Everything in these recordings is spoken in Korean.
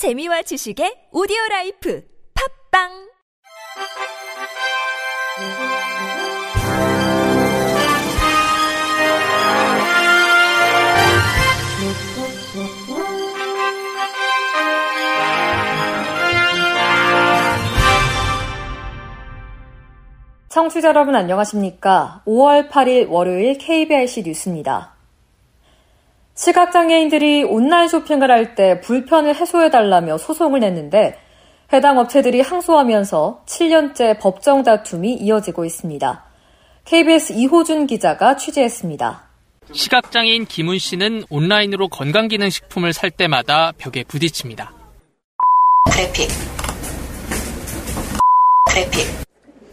재미와 지식의 오디오 라이프 팝빵 청취자 여러분 안녕하십니까? 5월 8일 월요일 KBRC 뉴스입니다. 시각장애인들이 온라인 쇼핑을 할 때 불편을 해소해달라며 소송을 냈는데 해당 업체들이 항소하면서 7년째 법정 다툼이 이어지고 있습니다. KBS 이호준 기자가 취재했습니다. 시각장애인 김훈 씨는 온라인으로 건강기능식품을 살 때마다 벽에 부딪힙니다. 그래픽. 그래픽.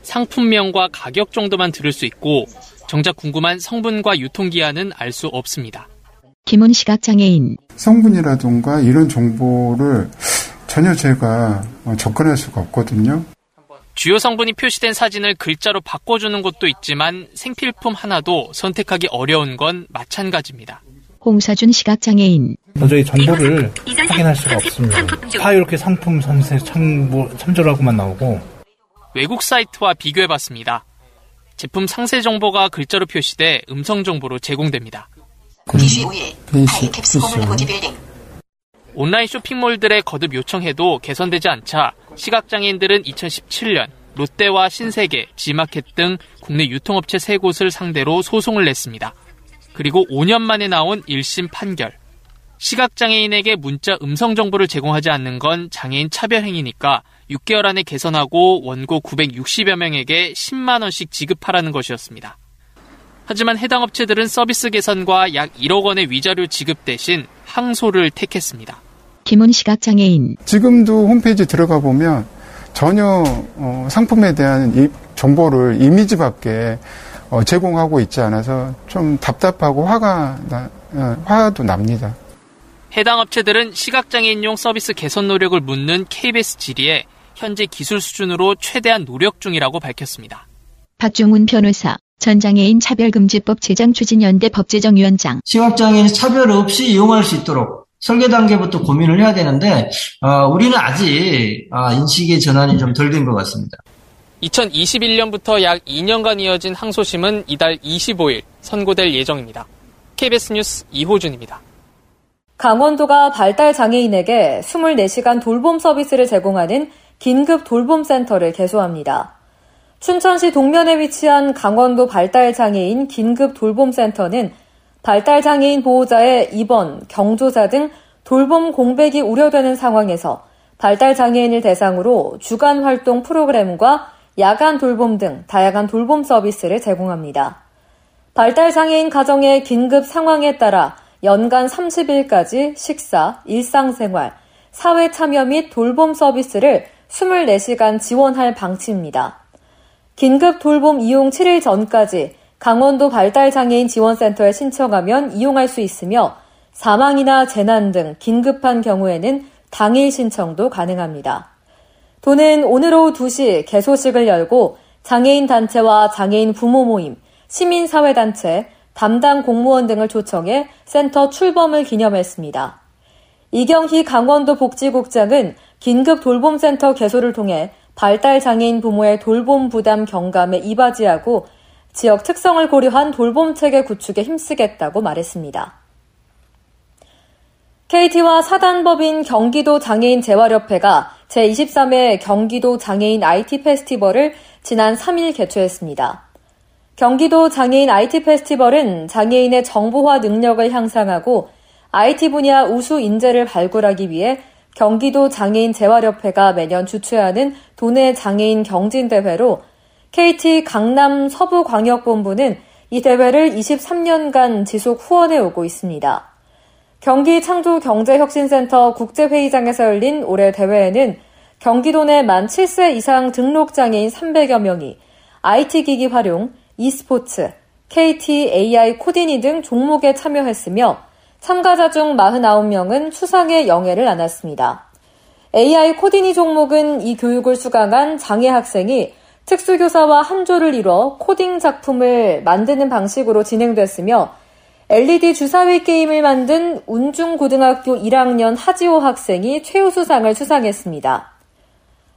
상품명과 가격 정도만 들을 수 있고 정작 궁금한 성분과 유통기한은 알 수 없습니다. 김훈 시각장애인. 성분이라든가 이런 정보를 전혀 제가 접근할 수가 없거든요. 주요 성분이 표시된 사진을 글자로 바꿔주는 곳도 있지만 생필품 하나도 선택하기 어려운 건 마찬가지입니다. 홍사준 시각장애인. 도저히 정보를 확인할 수가 없습니다. 다 이렇게 상품 선세 참고, 참조라고만 나오고 외국 사이트와 비교해봤습니다. 제품 상세 정보가 글자로 표시돼 음성 정보로 제공됩니다. 25일 페이시, 하이 캡스 홈을 페이시요. 보디빌딩. 온라인 쇼핑몰들에 거듭 요청해도 개선되지 않자 시각장애인들은 2017년 롯데와 신세계, 지마켓 등 국내 유통업체 세 곳을 상대로 소송을 냈습니다. 그리고 5년 만에 나온 1심 판결. 시각장애인에게 문자 음성 정보를 제공하지 않는 건 장애인 차별 행위니까 6개월 안에 개선하고 원고 960여 명에게 10만원씩 지급하라는 것이었습니다. 하지만 해당 업체들은 서비스 개선과 약 1억 원의 위자료 지급 대신 항소를 택했습니다. 김훈 시각장애인. 지금도 홈페이지 들어가 보면 전혀 어, 상품에 대한 이- 정보를 이미지밖에 어, 제공하고 있지 않아서 좀 답답하고 화가 나, 어, 화도 납니다. 해당 업체들은 시각장애인용 서비스 개선 노력을 묻는 KBS 질의에 현재 기술 수준으로 최대한 노력 중이라고 밝혔습니다. 박종훈 변호사. 전장애인 차별금지법 제정 추진연대 법제정위원장. 시각장애인 차별 없이 이용할 수 있도록 설계 단계부터 고민을 해야 되는데 어, 우리는 아직 아, 인식의 전환이 좀 덜 된 것 같습니다. 2021년부터 약 2년간 이어진 항소심은 이달 25일 선고될 예정입니다. KBS 뉴스 이호준입니다. 강원도가 발달 장애인에게 24시간 돌봄 서비스를 제공하는 긴급 돌봄센터를 개소합니다. 춘천시 동면에 위치한 강원도 발달 장애인 긴급 돌봄센터는 발달 장애인 보호자의 입원, 경조사 등 돌봄 공백이 우려되는 상황에서 발달 장애인을 대상으로 주간 활동 프로그램과 야간 돌봄 등 다양한 돌봄 서비스를 제공합니다. 발달 장애인 가정의 긴급 상황에 따라 연간 30일까지 식사, 일상생활, 사회 참여 및 돌봄 서비스를 24시간 지원할 방침입니다. 긴급 돌봄 이용 7일 전까지 강원도 발달장애인 지원센터에 신청하면 이용할 수 있으며 사망이나 재난 등 긴급한 경우에는 당일 신청도 가능합니다. 도는 오늘 오후 2시 개소식을 열고 장애인 단체와 장애인 부모 모임, 시민사회단체, 담당 공무원 등을 초청해 센터 출범을 기념했습니다. 이경희 강원도 복지국장은 긴급 돌봄센터 개소를 통해 발달 장애인 부모의 돌봄 부담 경감에 이바지하고 지역 특성을 고려한 돌봄 체계 구축에 힘쓰겠다고 말했습니다. KT와 사단법인 경기도 장애인 재활협회가 제23회 경기도 장애인 IT 페스티벌을 지난 3일 개최했습니다. 경기도 장애인 IT 페스티벌은 장애인의 정보화 능력을 향상하고 IT 분야 우수 인재를 발굴하기 위해 경기도 장애인 재활협회가 매년 주최하는 도내 장애인 경진대회로 KT 강남 서부광역본부는 이 대회를 23년간 지속 후원해 오고 있습니다. 경기 창조 경제혁신센터 국제회의장에서 열린 올해 대회에는 경기도 내 만 7세 이상 등록 장애인 300여 명이 IT기기 활용, e스포츠, KT AI 코디니 등 종목에 참여했으며 참가자 중 49명은 수상의 영예를 안았습니다. AI 코디니 종목은 이 교육을 수강한 장애 학생이 특수교사와 한조를 이뤄 코딩 작품을 만드는 방식으로 진행됐으며 LED 주사위 게임을 만든 운중고등학교 1학년 하지호 학생이 최우수상을 수상했습니다.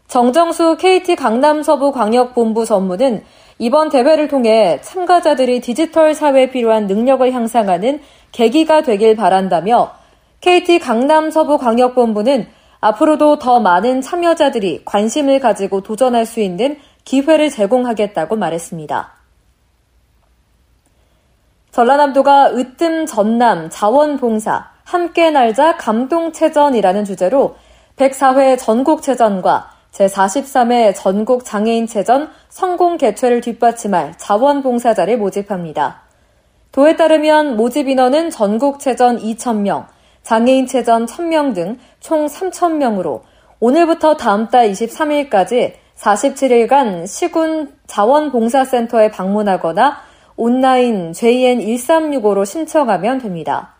정정수 KT 강남서부 광역본부 전무는 이번 대회를 통해 참가자들이 디지털 사회에 필요한 능력을 향상하는 계기가 되길 바란다며 KT 강남 서부 광역본부는 앞으로도 더 많은 참여자들이 관심을 가지고 도전할 수 있는 기회를 제공하겠다고 말했습니다. 전라남도가 으뜸 전남 자원봉사 함께 날자 감동체전이라는 주제로 104회 전국체전과 제43회 전국 장애인체전 성공 개최를 뒷받침할 자원봉사자를 모집합니다. 도에 따르면 모집 인원은 전국체전 2,000명, 장애인체전 1,000명 등 총 3,000명으로 오늘부터 다음 달 23일까지 47일간 시군 자원봉사센터에 방문하거나 온라인 JN1365로 신청하면 됩니다.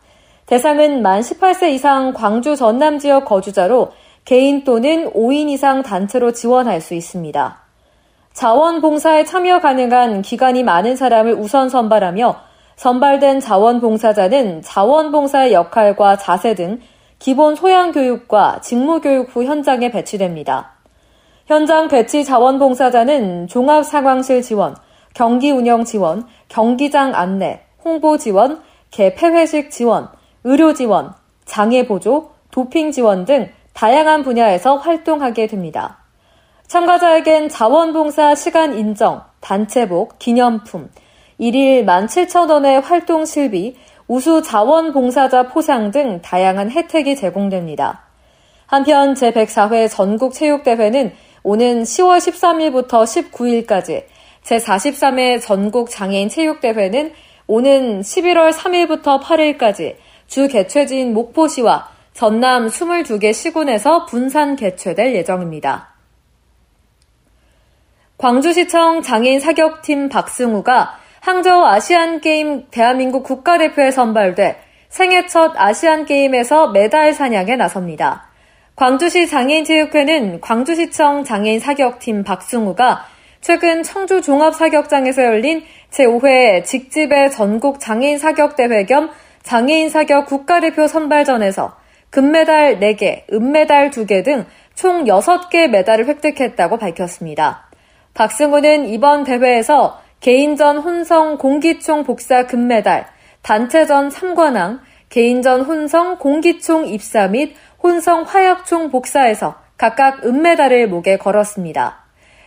대상은 만 18세 이상 광주 전남 지역 거주자로 개인 또는 5인 이상 단체로 지원할 수 있습니다. 자원봉사에 참여 가능한 기간이 많은 사람을 우선 선발하며 선발된 자원봉사자는 자원봉사의 역할과 자세 등 기본 소양 교육과 직무 교육 후 현장에 배치됩니다. 현장 배치 자원봉사자는 종합 상황실 지원, 경기 운영 지원, 경기장 안내, 홍보 지원, 개폐회식 지원, 의료 지원, 장애 보조, 도핑 지원 등 다양한 분야에서 활동하게 됩니다. 참가자에겐 자원봉사 시간 인정, 단체복, 기념품, 1일 17,000원의 활동 실비, 우수 자원봉사자 포상 등 다양한 혜택이 제공됩니다. 한편 제104회 전국체육대회는 오는 10월 13일부터 19일까지 제43회 전국 장애인 체육대회는 오는 11월 3일부터 8일까지 주 개최지인 목포시와 전남 22개 시군에서 분산 개최될 예정입니다. 광주시청 장애인 사격팀 박승우가 항저우 아시안게임 대한민국 국가대표에 선발돼 생애 첫 아시안게임에서 메달 사냥에 나섭니다. 광주시 장애인체육회는 광주시청 장애인 사격팀 박승우가 최근 청주 종합사격장에서 열린 제5회 직집의 전국 장애인 사격대회 겸 장애인 사격 국가대표 선발전에서 금메달 4개, 은메달 2개 등 총 6개 메달을 획득했다고 밝혔습니다. 박승우는 이번 대회에서 개인전 혼성 공기총 복사 금메달, 단체전 3관왕, 개인전 혼성 공기총 입사 및 혼성 화약총 복사에서 각각 은메달을 목에 걸었습니다.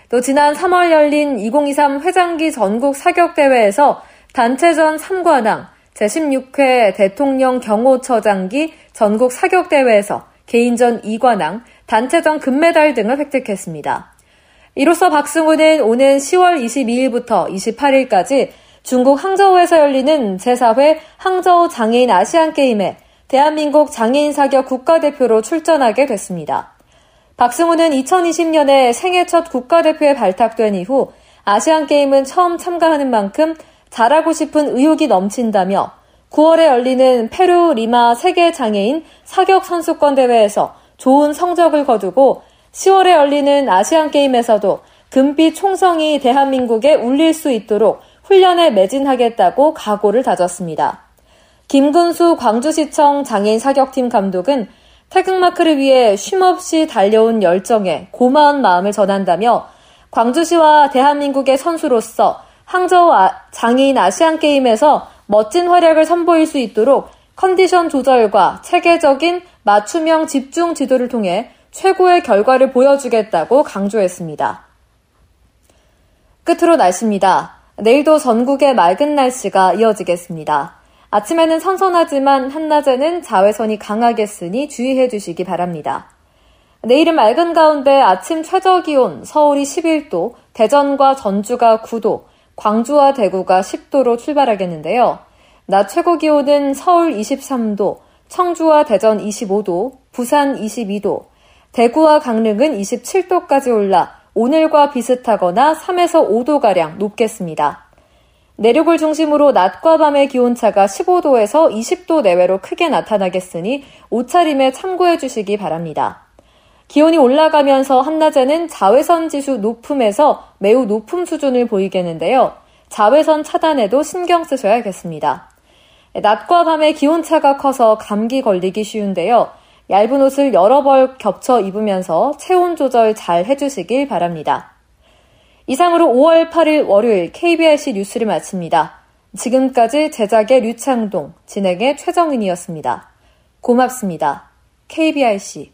또 지난 3월 열린 2023 회장기 전국 사격대회에서 단체전 3관왕, 제16회 대통령 경호처장기 전국 사격대회에서 개인전 2관왕, 단체전 금메달 등을 획득했습니다. 이로써 박승우는 오는 10월 22일부터 28일까지 중국 항저우에서 열리는 제4회 항저우 장애인 아시안게임에 대한민국 장애인 사격 국가대표로 출전하게 됐습니다. 박승우는 2020년에 생애 첫 국가대표에 발탁된 이후 아시안게임은 처음 참가하는 만큼 잘하고 싶은 의욕이 넘친다며 9월에 열리는 페루 리마 세계 장애인 사격 선수권 대회에서 좋은 성적을 거두고 10월에 열리는 아시안 게임에서도 금빛 총성이 대한민국에 울릴 수 있도록 훈련에 매진하겠다고 각오를 다졌습니다. 김근수 광주시청 장애인 사격팀 감독은 태극마크를 위해 쉼없이 달려온 열정에 고마운 마음을 전한다며 광주시와 대한민국의 선수로서 항저우 아, 장애인 아시안 게임에서 멋진 활약을 선보일 수 있도록 컨디션 조절과 체계적인 맞춤형 집중 지도를 통해 최고의 결과를 보여주겠다고 강조했습니다. 끝으로 날씨입니다. 내일도 전국에 맑은 날씨가 이어지겠습니다. 아침에는 선선하지만 한낮에는 자외선이 강하게 쓰니 주의해 주시기 바랍니다. 내일은 맑은 가운데 아침 최저 기온 서울이 11도, 대전과 전주가 9도, 광주와 대구가 10도로 출발하겠는데요. 낮 최고 기온은 서울 23도, 청주와 대전 25도, 부산 22도, 대구와 강릉은 27도까지 올라 오늘과 비슷하거나 3에서 5도가량 높겠습니다. 내륙을 중심으로 낮과 밤의 기온차가 15도에서 20도 내외로 크게 나타나겠으니 옷차림에 참고해 주시기 바랍니다. 기온이 올라가면서 한낮에는 자외선 지수 높음에서 매우 높음 수준을 보이겠는데요. 자외선 차단에도 신경 쓰셔야겠습니다. 낮과 밤의 기온차가 커서 감기 걸리기 쉬운데요. 얇은 옷을 여러 벌 겹쳐 입으면서 체온 조절 잘 해주시길 바랍니다. 이상으로 5월 8일 월요일 KBRC 뉴스를 마칩니다. 지금까지 제작의 류창동, 진행의 최정은이었습니다. 고맙습니다. KBRC